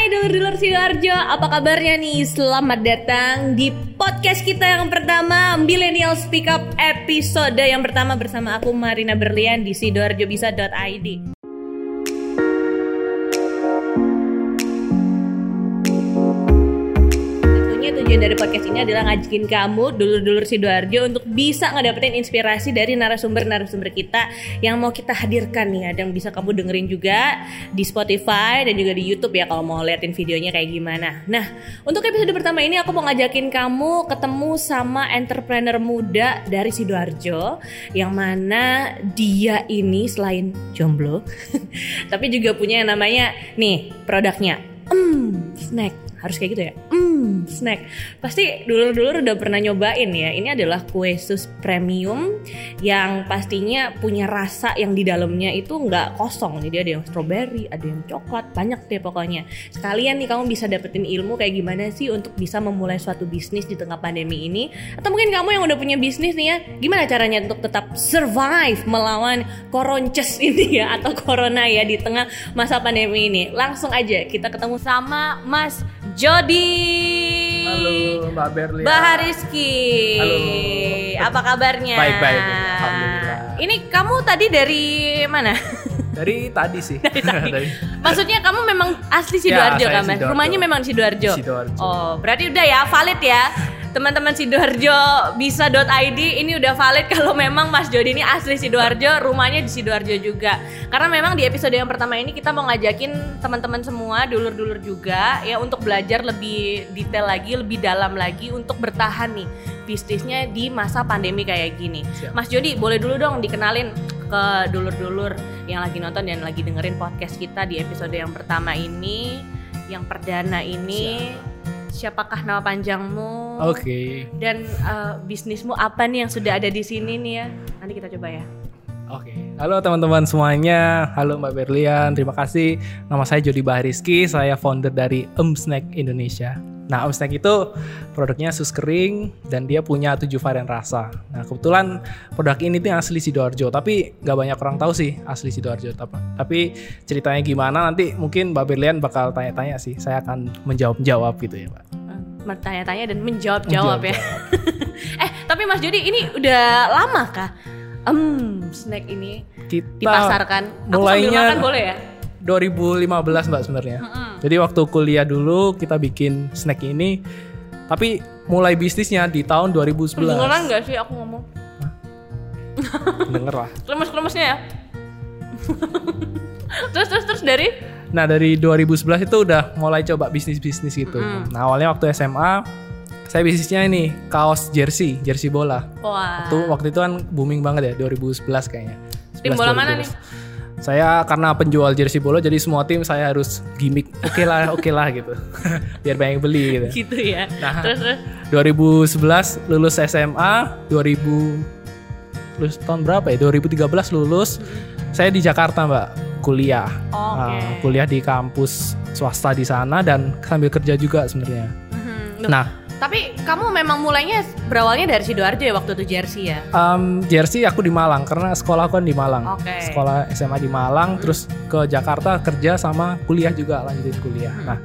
Hai dulur-dulur Sidoarjo, apa kabarnya nih? Selamat datang di podcast kita yang pertama Millennial Speak Up episode. Yang pertama bersama aku Marina Berlian di sidoarjobisa.id tujuan dari podcast ini adalah ngajakin kamu dulur-dulur Sidoarjo untuk bisa ngedapetin inspirasi dari narasumber-narasumber kita yang mau kita hadirkan nih dan bisa kamu dengerin juga di Spotify dan juga di YouTube ya kalau mau liatin videonya kayak gimana. Nah, untuk episode pertama ini aku mau ngajakin kamu ketemu sama entrepreneur muda dari Sidoarjo yang mana dia ini selain jomblo tapi juga punya yang namanya nih produknya Hmm, snack harus kayak gitu ya. Hmm, snack. Pasti dulu-dulu udah pernah nyobain ya. Ini adalah kue sus premium yang pastinya punya rasa yang di dalamnya itu nggak kosong. Jadi ada yang strawberry, ada yang coklat, banyak deh pokoknya. Sekalian nih kamu bisa dapetin ilmu kayak gimana sih untuk bisa memulai suatu bisnis di tengah pandemi ini. Atau mungkin kamu yang udah punya bisnis nih ya, gimana caranya untuk tetap survive melawan koronces ini ya atau corona ya di tengah masa pandemi ini. Langsung aja kita ketemu sama Mas Jody. Halo Mbak Berlia. Mbak Rizky. Halo. Apa kabarnya? Baik, baik. Alhamdulillah. Ini kamu tadi dari mana? Dari tadi sih. Dari tadi. Dari- Maksudnya kamu memang asli Sidoarjo Ya, kan. Rumahnya memang Sidoarjo. Sidoarjo. Oh, berarti udah ya valid ya. Teman-teman Sidoarjo bisa.id ini udah valid kalau memang Mas Jody ini asli Sidoarjo, rumahnya di Sidoarjo juga. Karena memang di episode yang pertama ini kita mau ngajakin teman-teman semua, dulur-dulur juga ya untuk belajar lebih detail lagi, lebih dalam lagi untuk bertahan nih bisnisnya di masa pandemi kayak gini. Siap. Mas Jody, boleh dulu dong dikenalin ke dulur-dulur yang lagi nonton dan lagi dengerin podcast kita di episode yang pertama ini, yang perdana ini. Siapakah nama panjangmu? Oke. Dan eh, bisnismu apa nih yang sudah ada di sini nih ya? Nanti kita coba ya. Oke. Halo teman-teman semuanya. Halo Mbak Berlian. Terima kasih. Nama saya Jody Bahariski. Saya founder dari Em Snack Indonesia. Nah, Em Snack itu produknya sus kering dan dia punya tujuh varian rasa. Nah, kebetulan produk ini tuh asli Sidoarjo, tapi nggak banyak orang tahu sih asli Sidoarjo. Tapi, ceritanya gimana nanti mungkin Mbak Berlian bakal tanya-tanya sih. Saya akan menjawab-jawab gitu ya, Mbak. Eh, Bertanya-tanya dan menjawab-jawab ya. Eh, tapi Mas Jody ini udah lama kah? Em, snack ini Kita dipasarkan. Aku sambil mulainya- makan boleh ya? 2015 mbak sebenarnya. Mm-mm. Jadi waktu kuliah dulu kita bikin snack ini, tapi mulai bisnisnya di tahun 2011. Kedengeran gak sih aku ngomong? Denger lah. Klemes-klemesnya ya. terus terus terus dari Nah dari 2011 itu udah mulai coba bisnis-bisnis gitu. Mm. Nah awalnya waktu SMA, saya bisnisnya ini kaos jersey, jersey bola. wah. Tuh waktu itu kan booming banget ya 2011 kayaknya. Tim 11, bola mana 2012. Saya karena penjual jersey bola jadi semua tim saya harus gimmick. Oke lah, oke lah gitu. Biar banyak beli gitu. gitu ya. Nah. Terus terus 2011 lulus SMA, 2000 lulus tahun berapa ya? 2013 lulus. Saya di Jakarta, Mbak, kuliah. Oke. Nah, kuliah di kampus swasta di sana dan sambil kerja juga sebenarnya. Loh, Nah, tapi kamu memang mulainya berawalnya dari sidoarjo ya waktu itu jersey ya. um, jersey aku di Malang karena sekolah aku kan di Malang. Oke. Sekolah SMA di Malang, terus ke Jakarta kerja sama kuliah juga lanjutin kuliah. Hmm. Nah,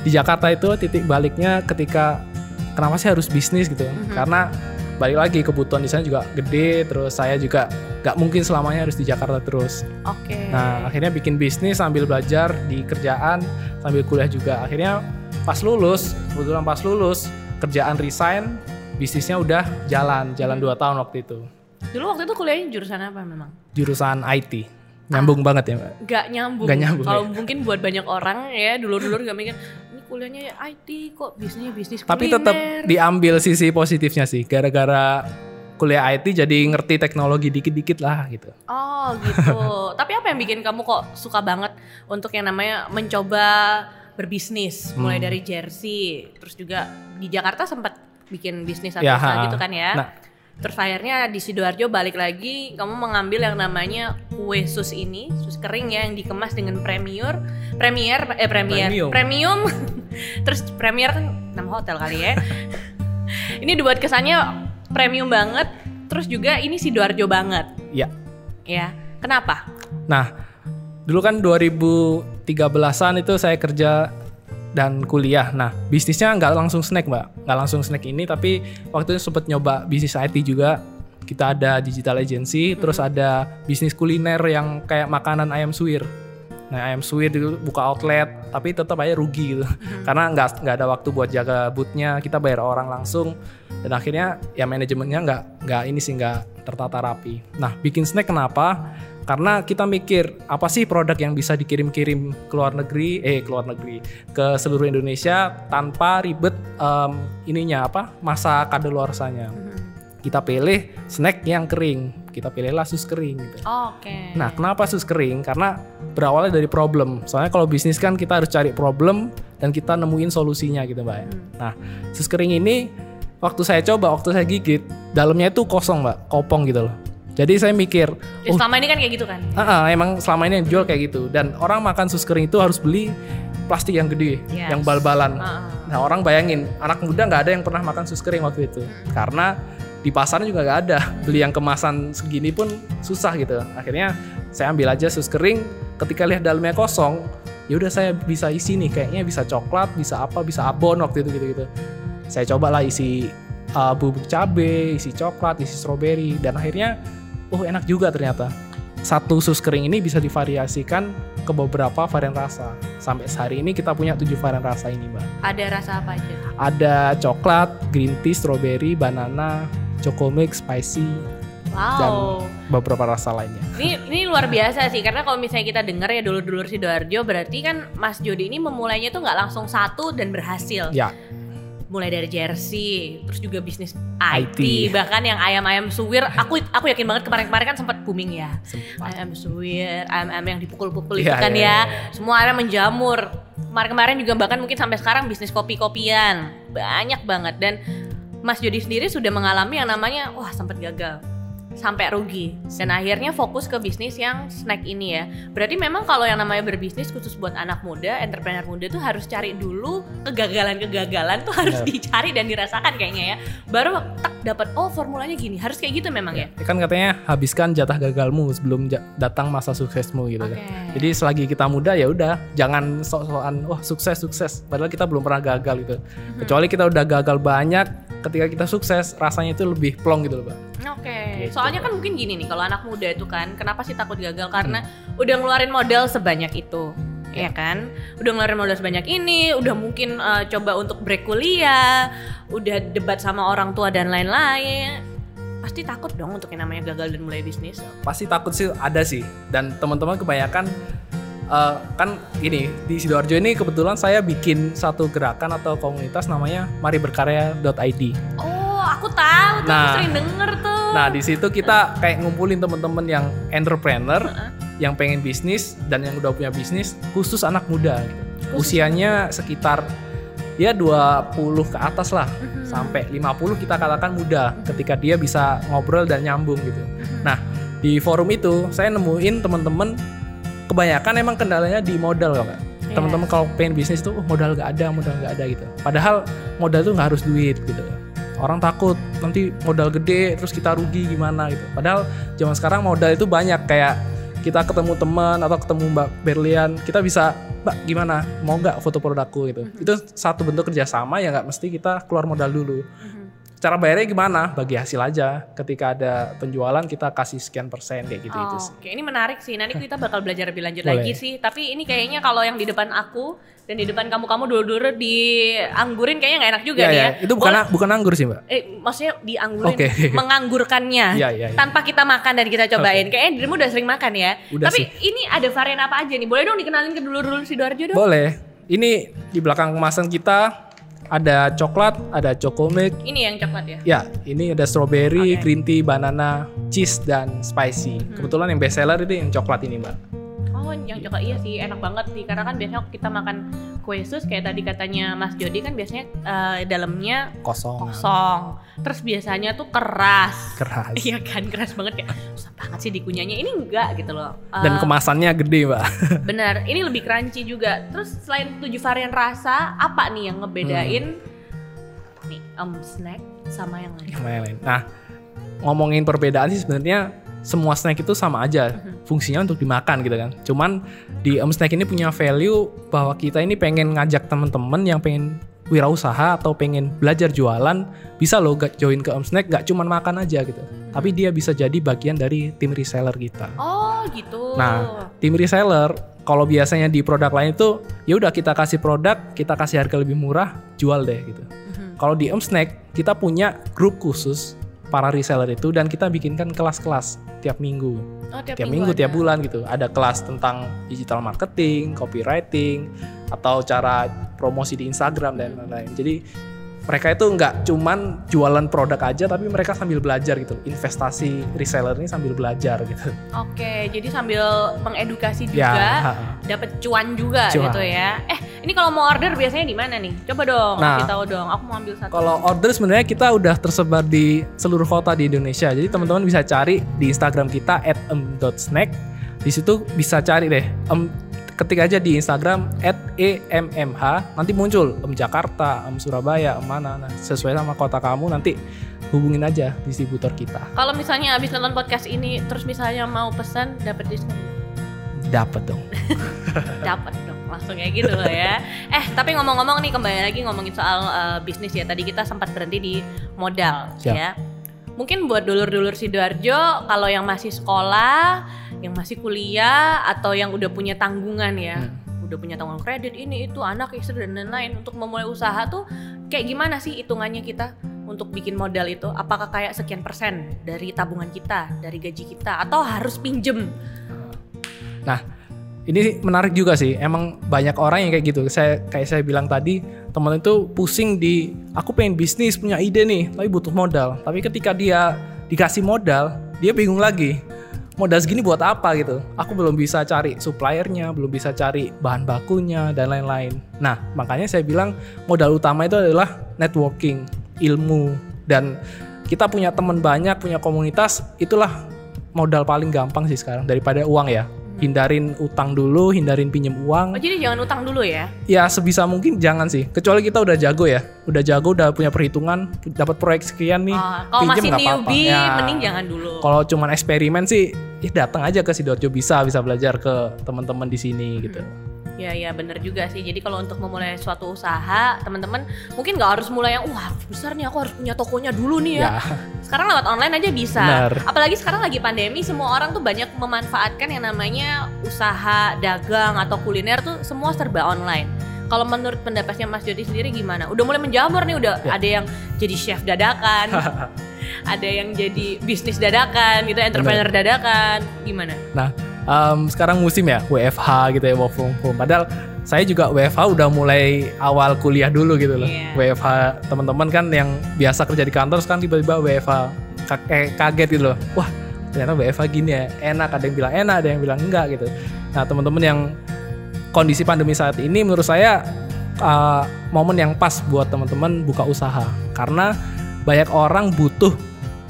di Jakarta itu titik baliknya ketika kenapa sih harus bisnis gitu? Mhm. Karena balik lagi kebutuhan di sana juga gede, terus saya juga nggak mungkin selamanya harus di Jakarta terus. Oke. Nah, akhirnya bikin bisnis sambil belajar di kerjaan sambil kuliah juga. Akhirnya pas lulus, kebetulan pas lulus kerjaan resign, bisnisnya udah jalan, jalan 2 tahun waktu itu. Dulu waktu itu kuliahnya jurusan apa memang? Jurusan IT. Nyambung banget ya, Mbak. Gak nyambung. Nggak nyambung, Kalau ya. mungkin buat banyak orang ya dulur-dulur gak mikir ini kuliahnya ya IT kok bisnisnya bisnis Tapi kuliner." tetap diambil sisi positifnya sih. Gara-gara kuliah IT jadi ngerti teknologi dikit-dikit lah gitu. Oh gitu. Tapi apa yang bikin kamu kok suka banget untuk yang namanya mencoba berbisnis, mulai Hmm. dari jersey, terus juga di Jakarta sempat bikin bisnis atau Ya, gitu kan ya. Nah. Terus akhirnya di sidoarjo balik lagi, kamu mengambil yang namanya kue sus ini, sus kering ya yang dikemas dengan premier, premier eh premier, Premium. premium. terus premier kan nama hotel kali ya. ini dibuat kesannya premium banget, terus juga ini sidoarjo banget. Ya. Ya, kenapa? Nah, dulu kan 2013-an itu saya kerja dan kuliah. Nah, bisnisnya nggak langsung snack, Mbak. Nggak langsung snack ini, tapi waktu itu sempat nyoba bisnis IT juga. Kita ada digital agency, terus ada bisnis kuliner yang kayak makanan ayam suwir. Nah, ayam suwir itu buka outlet, tapi tetap aja rugi gitu. Karena nggak nggak ada waktu buat jaga bootnya, kita bayar orang langsung. Dan akhirnya ya manajemennya nggak nggak ini sih nggak tertata rapi. Nah, bikin snack kenapa? Karena kita mikir apa sih produk yang bisa dikirim-kirim ke luar negeri, eh ke luar negeri, ke seluruh Indonesia tanpa ribet em, ininya apa masa kadaluarsanya. Kita pilih snack yang kering, kita pilihlah sus kering gitu. Oke. Nah, kenapa sus kering? Karena berawalnya dari problem. Soalnya kalau bisnis kan kita harus cari problem dan kita nemuin solusinya gitu, Mbak. ya. Nah, sus kering ini waktu saya coba, waktu saya gigit, dalamnya itu kosong, Mbak, kopong gitu loh. Jadi saya mikir, Ya, selama ini kan kayak gitu kan. Ah, ah, emang selama ini yang jual kayak gitu dan orang makan sus kering itu harus beli plastik yang gede, Yes. yang bal-balan. Ah. Nah orang bayangin anak muda nggak ada yang pernah makan sus kering waktu itu karena di pasarnya juga nggak ada beli yang kemasan segini pun susah gitu. Akhirnya saya ambil aja sus kering. Ketika lihat dalamnya kosong, ya udah saya bisa isi nih kayaknya bisa coklat, bisa apa, bisa abon waktu itu gitu gitu. Saya cobalah isi uh, bubuk cabe, isi coklat, isi stroberi dan akhirnya oh enak juga ternyata. Satu sus kering ini bisa divariasikan ke beberapa varian rasa. Sampai sehari ini kita punya tujuh varian rasa ini, Mbak Ada rasa apa aja? ada coklat, green tea, strawberry, banana, choco mix, spicy, dan Wow. beberapa rasa lainnya. Ini ini luar biasa sih karena kalau misalnya kita dengar ya dulur-dulur Sidoarjo berarti kan Mas Jody ini memulainya tuh nggak langsung satu dan berhasil. Ya, Mulai dari jersey, terus juga bisnis IT, IT. bahkan yang ayam-ayam suwir. Aku aku yakin banget kemarin-kemarin kan sempat booming ya. sempat. Ayam suwir, ayam-ayam yang dipukul-pukul itu Iya, kan iya, ya. iya, Semua ayam menjamur. Kemarin-kemarin juga bahkan mungkin sampai sekarang bisnis kopi-kopian. Banyak banget dan Mas Jody sendiri sudah mengalami yang namanya wah sempat gagal sampai rugi dan akhirnya fokus ke bisnis yang snack ini ya. Berarti memang kalau yang namanya berbisnis khusus buat anak muda, entrepreneur muda tuh harus cari dulu kegagalan-kegagalan tuh harus Benar. dicari dan dirasakan kayaknya ya. Baru tak dapat oh formulanya gini. Harus kayak gitu memang ya. Ya kan katanya habiskan jatah gagalmu sebelum datang masa suksesmu gitu kan. Oke. Jadi selagi kita muda ya udah jangan sok-sokan wah sukses sukses padahal kita belum pernah gagal gitu. Mhm. Kecuali kita udah gagal banyak ketika kita sukses rasanya itu lebih plong gitu loh, Pak. Oke, Gitu. soalnya kan mungkin gini nih, kalau anak muda itu kan, kenapa sih takut gagal? Karena udah ngeluarin modal sebanyak itu, ya kan? Udah ngeluarin modal sebanyak ini, udah mungkin eh, coba untuk break kuliah, udah debat sama orang tua dan lain-lain. Pasti takut dong untuk yang namanya gagal dan mulai bisnis. pasti takut sih ada sih dan teman-teman kebanyakan eh, kan gini di sidoarjo ini kebetulan saya bikin satu gerakan atau komunitas namanya mari berkarya.id Oh, aku tahu tuh, aku Nah. sering denger tuh. nah di situ kita kayak ngumpulin teman-teman yang entrepreneur yang pengen bisnis dan yang udah punya bisnis khusus anak muda gitu. usianya sekitar ya 20 ke atas lah Mhm. sampai 50 kita katakan muda ketika dia bisa ngobrol dan nyambung gitu Mhm. Nah, di forum itu saya nemuin teman-teman kebanyakan emang kendalanya di modal kok, Kak. Iya. Teman-teman kalau pengen bisnis tuh oh, modal nggak ada, modal nggak ada gitu. Padahal modal tuh nggak harus duit gitu. Orang takut nanti modal gede terus kita rugi gimana gitu. Padahal zaman sekarang modal itu banyak kayak kita ketemu teman atau ketemu Mbak Berlian, kita bisa Mbak gimana mau nggak foto produkku gitu. Itu satu bentuk kerjasama ya nggak mesti kita keluar modal dulu Mhm. Cara bayarnya gimana? Bagi hasil aja. Ketika ada penjualan kita kasih sekian persen kayak gitu itu Oh, sih. Oke, ini menarik sih. Nanti kita bakal belajar lebih lanjut Boleh. lagi sih. Tapi ini kayaknya kalau yang di depan aku dan di depan kamu-kamu dulu-dulu dianggurin kayaknya nggak enak juga Iya, nih ya. Itu bukan Boleh- bukan anggur sih, Mbak. eh maksudnya dianggurin Oke. menganggurkannya Iya, iya, iya. tanpa kita makan dan kita cobain. Kayaknya dirimu udah sering makan ya. Udah Tapi ini ada varian apa aja nih? Boleh dong dikenalin ke dulu-dulu Sidoarjo dong? Boleh. Ini di belakang kemasan kita ada coklat, ada chocolate. Ini yang coklat ya. Ya, ini ada strawberry, Oke. green tea, banana, cheese dan spicy. Kebetulan yang best seller ini yang coklat ini, Mbak. Oh, yang coklat iya sih enak banget sih karena kan biasanya kita makan kue sus kayak tadi katanya Mas Jody kan biasanya eh, dalamnya Kosong. kosong. Terus biasanya tuh keras. Keras. Iya kan keras banget kayak susah banget sih dikunyahnya. Ini enggak gitu loh. Eh, Dan kemasannya gede, Mbak. benar. Ini lebih crunchy juga. Terus selain tujuh varian rasa, apa nih yang ngebedain nih em snack sama yang lain? yang lain-lain. Nah, ngomongin perbedaan sih sebenarnya semua snack itu sama aja fungsinya untuk dimakan gitu kan. Cuman di Om Snack ini punya value bahwa kita ini pengen ngajak teman-teman yang pengen wirausaha atau pengen belajar jualan bisa loh join ke Om Snack gak cuman makan aja gitu. Tapi dia bisa jadi bagian dari tim reseller kita. Oh gitu. Nah, tim reseller kalau biasanya di produk lain itu ya udah kita kasih produk, kita kasih harga lebih murah, jual deh gitu. Mhm. Kalau di Om Snack kita punya grup khusus para reseller itu dan kita bikinkan kelas-kelas tiap minggu. Oh, tiap, Tiap minggu, ada. tiap bulan gitu. Ada kelas tentang digital marketing, copywriting, atau cara promosi di Instagram dan lain-lain. Jadi mereka itu nggak cuman jualan produk aja tapi mereka sambil belajar gitu. Investasi reseller ini sambil belajar gitu. Oke, jadi sambil mengedukasi Ya, juga, ha-ha. dapat cuan juga Cuan. gitu ya. Eh, ini kalau mau order biasanya di mana nih? Coba dong, Nah, kasih tahu dong. Aku mau ambil satu. Kalau order sebenarnya kita udah tersebar di seluruh kota di Indonesia. Jadi teman-teman bisa cari di Instagram kita @em.snack. Di situ bisa cari deh. Em ketik aja di Instagram @emmh nanti muncul em Jakarta, em Surabaya, em mana. Nah, sesuai sama kota kamu nanti hubungin aja distributor kita. Kalau misalnya habis nonton podcast ini, terus misalnya mau pesan, dapat diskon? Dapat dong. dapat dong langsung kayak gitu loh ya eh tapi ngomong-ngomong nih kembali lagi ngomongin soal eh, bisnis ya tadi kita sempat berhenti di modal Siap. ya mungkin buat dulur-dulur sidoarjo kalau yang masih sekolah yang masih kuliah atau yang udah punya tanggungan ya Hmm. udah punya tanggungan kredit ini itu anak istri dan lain-lain untuk memulai usaha tuh kayak gimana sih hitungannya kita untuk bikin modal itu apakah kayak sekian persen dari tabungan kita dari gaji kita atau harus pinjem Nah, ini menarik juga sih. Emang banyak orang yang kayak gitu. Saya kayak saya bilang tadi, teman itu pusing di aku pengen bisnis, punya ide nih, tapi butuh modal. Tapi ketika dia dikasih modal, dia bingung lagi. Modal segini buat apa gitu? Aku belum bisa cari suppliernya, belum bisa cari bahan bakunya dan lain-lain. Nah, makanya saya bilang modal utama itu adalah networking, ilmu dan kita punya teman banyak, punya komunitas, itulah modal paling gampang sih sekarang daripada uang ya. Hindarin utang dulu, hindarin pinjem oh uang. jadi jangan utang dulu ya Ya sebisa mungkin jangan sih. Kecuali kita udah jago ya, udah jago, udah punya perhitungan, dapat proyek sekian nih. Ah, kalau masih pinjem apa-apa. newbie, Ya. mending jangan dulu. Kalau cuman eksperimen sih, ya datang aja ke sidoarjo bisa, bisa belajar ke teman-teman di sini gitu. Ya ya bener juga sih. Jadi kalau untuk memulai suatu usaha, teman-teman mungkin nggak harus mulai yang wah besar nih, aku harus punya tokonya dulu nih ya. Ya, Sekarang lewat online aja bisa. Benar. Apalagi sekarang lagi pandemi, semua orang tuh banyak memanfaatkan yang namanya usaha dagang atau kuliner tuh semua serba online. Kalau menurut pendapatnya Mas Jody sendiri gimana? Udah mulai menjamur nih, udah Ya. ada yang jadi chef dadakan, ada yang jadi bisnis dadakan, gitu, entrepreneur dadakan, gimana? Nah, em, sekarang musim ya WFH gitu ya work from home. Padahal saya juga WFH udah mulai awal kuliah dulu gitu loh. Iya. WFH teman-teman kan yang biasa kerja di kantor sekarang tiba-tiba WFH eh, kaget gitu loh. Wah, ternyata WFH gini ya. Enak ada yang bilang enak, ada yang bilang enggak gitu. Nah, teman-teman yang kondisi pandemi saat ini menurut saya uh, momen yang pas buat teman-teman buka usaha karena banyak orang butuh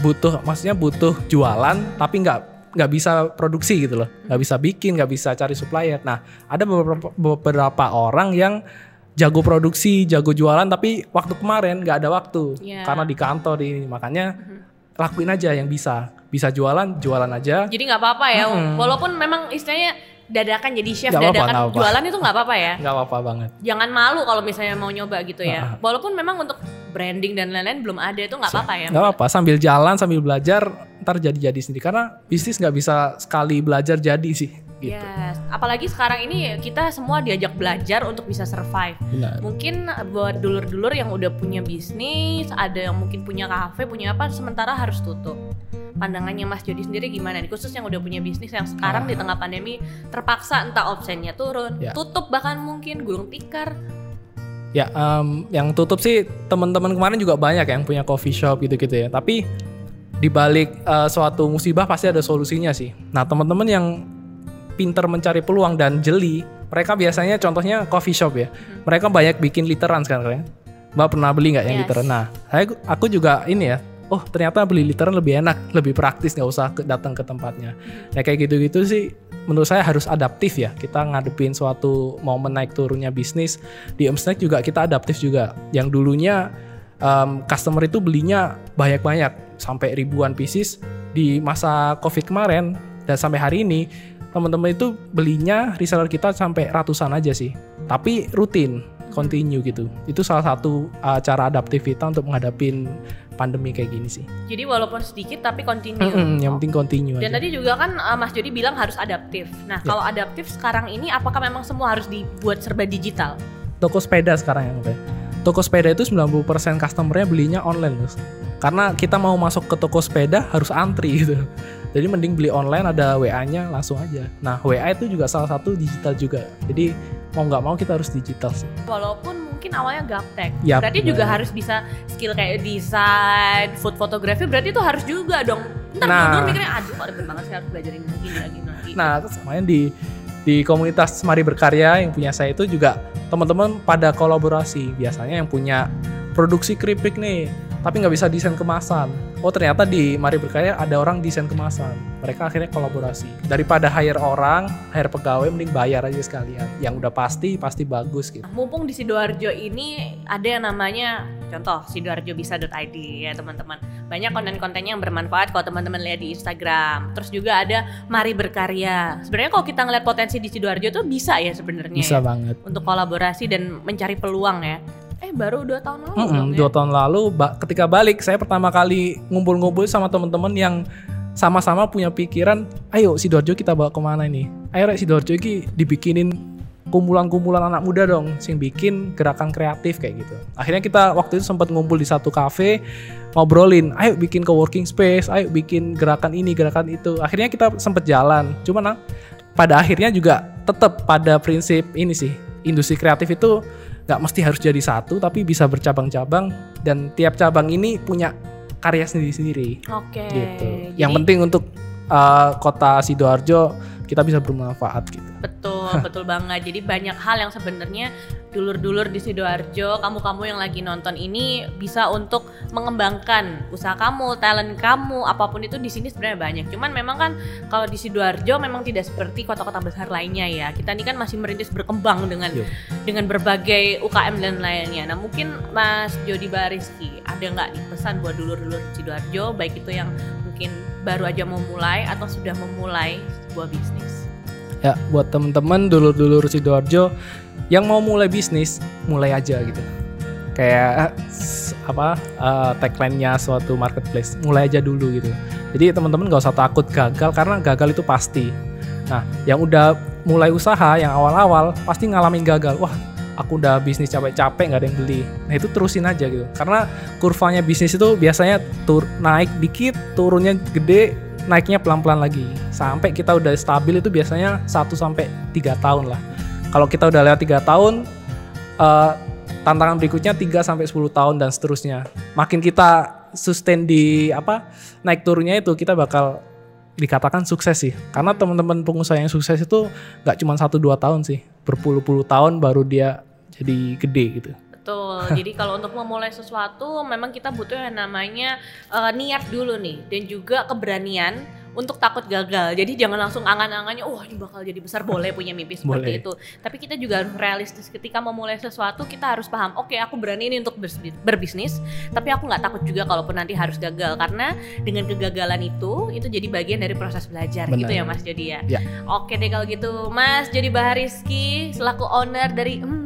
butuh maksudnya butuh jualan tapi nggak nggak bisa produksi gitu loh nggak bisa bikin nggak bisa cari supplier nah ada beberapa beberapa orang yang jago produksi jago jualan tapi waktu kemarin nggak ada waktu Iya. karena di kantor ini makanya lakuin aja yang bisa bisa jualan jualan aja Jadi nggak apa-apa ya, Mm-mm. walaupun memang istilahnya dadakan jadi chef apa-apa, dadakan nggak apa-apa. jualan itu nggak apa-apa ya. nggak apa-apa banget Jangan malu kalau misalnya mau nyoba gitu ya. Walaupun memang untuk branding dan lain-lain belum ada itu nggak apa-apa ya. nggak apa-apa sambil jalan sambil belajar ntar jadi-jadi sendiri karena bisnis nggak bisa sekali belajar jadi sih gitu Yes. Apalagi sekarang ini kita semua diajak belajar untuk bisa survive. benar Mungkin buat dulur-dulur yang udah punya bisnis, ada yang mungkin punya kafe, punya apa, sementara harus tutup. Pandangannya Mas Jody sendiri gimana nih? Khusus yang udah punya bisnis yang sekarang di tengah pandemi terpaksa entah opsennya turun, Ya. tutup bahkan mungkin gulung tikar. Ya, em, yang tutup sih teman-teman kemarin juga banyak yang punya coffee shop gitu-gitu ya. Tapi di balik eh, suatu musibah pasti ada solusinya sih. Nah, teman-teman yang pinter mencari peluang dan jeli, mereka biasanya contohnya coffee shop ya. Mereka banyak bikin literan sekarang ya. Mbak pernah beli nggak yang Yes. literan? Nah, saya aku juga ini ya. Oh, ternyata beli literan lebih enak, lebih praktis nggak usah ke- datang ke tempatnya. Nah, kayak gitu-gitu sih menurut saya harus adaptif ya. Kita ngadepin suatu momen naik turunnya bisnis di Omsnack juga kita adaptif juga. Yang dulunya em, customer itu belinya banyak-banyak sampai ribuan pieces di masa Covid kemarin dan sampai hari ini teman-teman itu belinya reseller kita sampai ratusan aja sih. Tapi rutin, continue gitu. Itu salah satu uh, cara adaptif kita untuk menghadapin pandemi kayak gini sih. Jadi walaupun sedikit tapi continue. Mm-mm, yang penting continue Dan aja. tadi juga kan uh, Mas Jody bilang harus adaptif. Nah, Ya. kalau adaptif sekarang ini apakah memang semua harus dibuat serba digital? Toko sepeda sekarang yang udah. Toko sepeda itu 90% customernya belinya online loh. Karena kita mau masuk ke toko sepeda harus antri gitu. Jadi mending beli online ada WA-nya langsung aja. Nah WA itu juga salah satu digital juga. Jadi mau nggak mau kita harus digital sih. Walaupun mungkin awalnya gaptek. Yap, berarti juga benar. harus bisa skill kayak desain, food photography berarti itu harus juga dong. Ntar Nah. mikirnya aduh kok banget sih harus belajar ini lagi, lagi. Nah terus kemarin di di komunitas Mari Berkarya yang punya saya itu juga teman-teman pada kolaborasi. Biasanya yang punya produksi keripik nih, tapi nggak bisa desain kemasan. Oh ternyata di Mari Berkarya ada orang desain kemasan. Mereka akhirnya kolaborasi. Daripada hire orang, hire pegawai, mending bayar aja sekalian. Yang udah pasti pasti bagus gitu. Mumpung di Sidoarjo ini ada yang namanya contoh sidoarjobisa.id ya teman-teman. Banyak konten-kontennya yang bermanfaat kalau teman-teman lihat di Instagram. Terus juga ada Mari Berkarya. Sebenarnya kalau kita ngeliat potensi di Sidoarjo tuh bisa ya sebenarnya Bisa ya, banget. untuk kolaborasi dan mencari peluang ya. Eh baru dua tahun lalu Mm-mm, dong ya. dua tahun lalu ba- ketika balik saya pertama kali ngumpul-ngumpul sama teman-teman yang sama-sama punya pikiran ayo Sidoarjo kita bawa ke mana ini ayo rek Sidoarjo ini dibikinin kumpulan-kumpulan anak muda dong sing bikin gerakan kreatif kayak gitu akhirnya kita waktu itu sempat ngumpul di satu kafe ngobrolin ayo bikin coworking space ayo bikin gerakan ini gerakan itu akhirnya kita sempat jalan cuman ah, pada akhirnya juga tetap pada prinsip ini sih industri kreatif itu nggak mesti harus jadi satu tapi bisa bercabang-cabang dan tiap cabang ini punya karya sendiri-sendiri Oke. gitu. jadi Yang penting untuk uh, kota sidoarjo kita bisa bermanfaat gitu. Betul, betul banget. Jadi banyak hal yang sebenarnya dulur-dulur di Sidoarjo, kamu-kamu yang lagi nonton ini bisa untuk mengembangkan usaha kamu, talent kamu, apa pun itu di sini sebenarnya banyak. Cuman memang kan kalau di Sidoarjo memang tidak seperti kota-kota besar lainnya ya. Kita ini kan masih merintis berkembang dengan Yuk. dengan berbagai UKM dan lainnya. Nah mungkin Mas Jody Bariski ada nggak nih pesan buat dulur-dulur Sidoarjo, baik itu yang mungkin baru aja mau mulai atau sudah memulai sebuah bisnis? Ya buat temen-temen dulur-dulur sidoarjo yang mau mulai bisnis mulai aja gitu. Kayak s- apa uh, tagline-nya suatu marketplace mulai aja dulu gitu. Jadi teman-teman gak usah takut gagal karena gagal itu pasti. Nah yang udah mulai usaha yang awal-awal pasti ngalamin gagal. Wah aku udah bisnis capek-capek nggak ada yang beli. Nah itu terusin aja gitu. Karena kurvanya bisnis itu biasanya tur naik dikit, turunnya gede, naiknya pelan-pelan lagi. Sampai kita udah stabil itu biasanya 1 sampai 3 tahun lah. Kalau kita udah lewat 3 tahun eh, tantangan berikutnya 3 sampai 10 tahun dan seterusnya. Makin kita sustain di apa? naik turunnya itu kita bakal dikatakan sukses sih. Karena teman-teman pengusaha yang sukses itu nggak cuma 1 2 tahun sih. Berpuluh-puluh tahun baru dia jadi gede gitu. Betul. Jadi kalau untuk memulai sesuatu memang kita butuh yang namanya eh, niat dulu nih dan juga keberanian untuk takut gagal. Jadi jangan langsung angan-angannya, wah ini bakal jadi besar boleh punya mimpi seperti Boleh. itu. Tapi kita juga harus realistis ketika memulai sesuatu kita harus paham, oke aku berani ini untuk berbisnis, tapi aku nggak takut juga kalaupun nanti harus gagal karena dengan kegagalan itu itu jadi bagian dari proses belajar Benar. gitu ya Mas Jody ya. Ya. Oke deh kalau gitu Mas Jody Bahariski selaku owner dari hmm,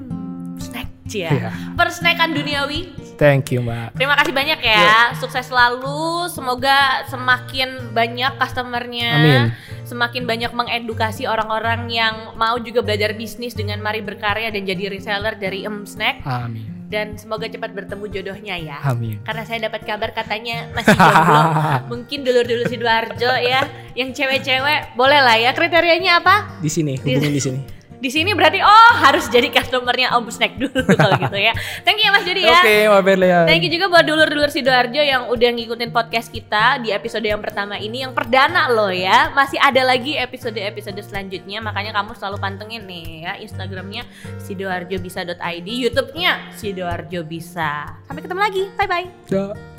Cia. Iya. Persnekan duniawi. Thank you, Mbak. Terima kasih banyak ya. Sukses selalu. Semoga semakin banyak customernya. Amin. Semakin banyak mengedukasi orang-orang yang mau juga belajar bisnis dengan mari berkarya dan jadi reseller dari Em Snack. Amin. Dan semoga cepat bertemu jodohnya ya. Amin. Karena saya dapat kabar katanya masih jomblo. Mungkin dulu-dulu Sidoarjo ya. Yang cewek-cewek boleh lah ya. Kriterianya apa? Di sini, hubungin di sini. Di sini berarti oh harus jadi customernya Om Snack dulu kalau gitu ya. Thank you ya Mas Jody ya. Oke, Mbak Berlian. Thank you juga buat dulur-dulur Sidoarjo yang udah ngikutin podcast kita di episode yang pertama ini yang perdana loh ya. Masih ada lagi episode-episode selanjutnya makanya kamu selalu pantengin nih ya Instagramnya sidoarjobisa.id, YouTube-nya Sidoarjo Bisa. Sampai ketemu lagi. Bye bye. Ya.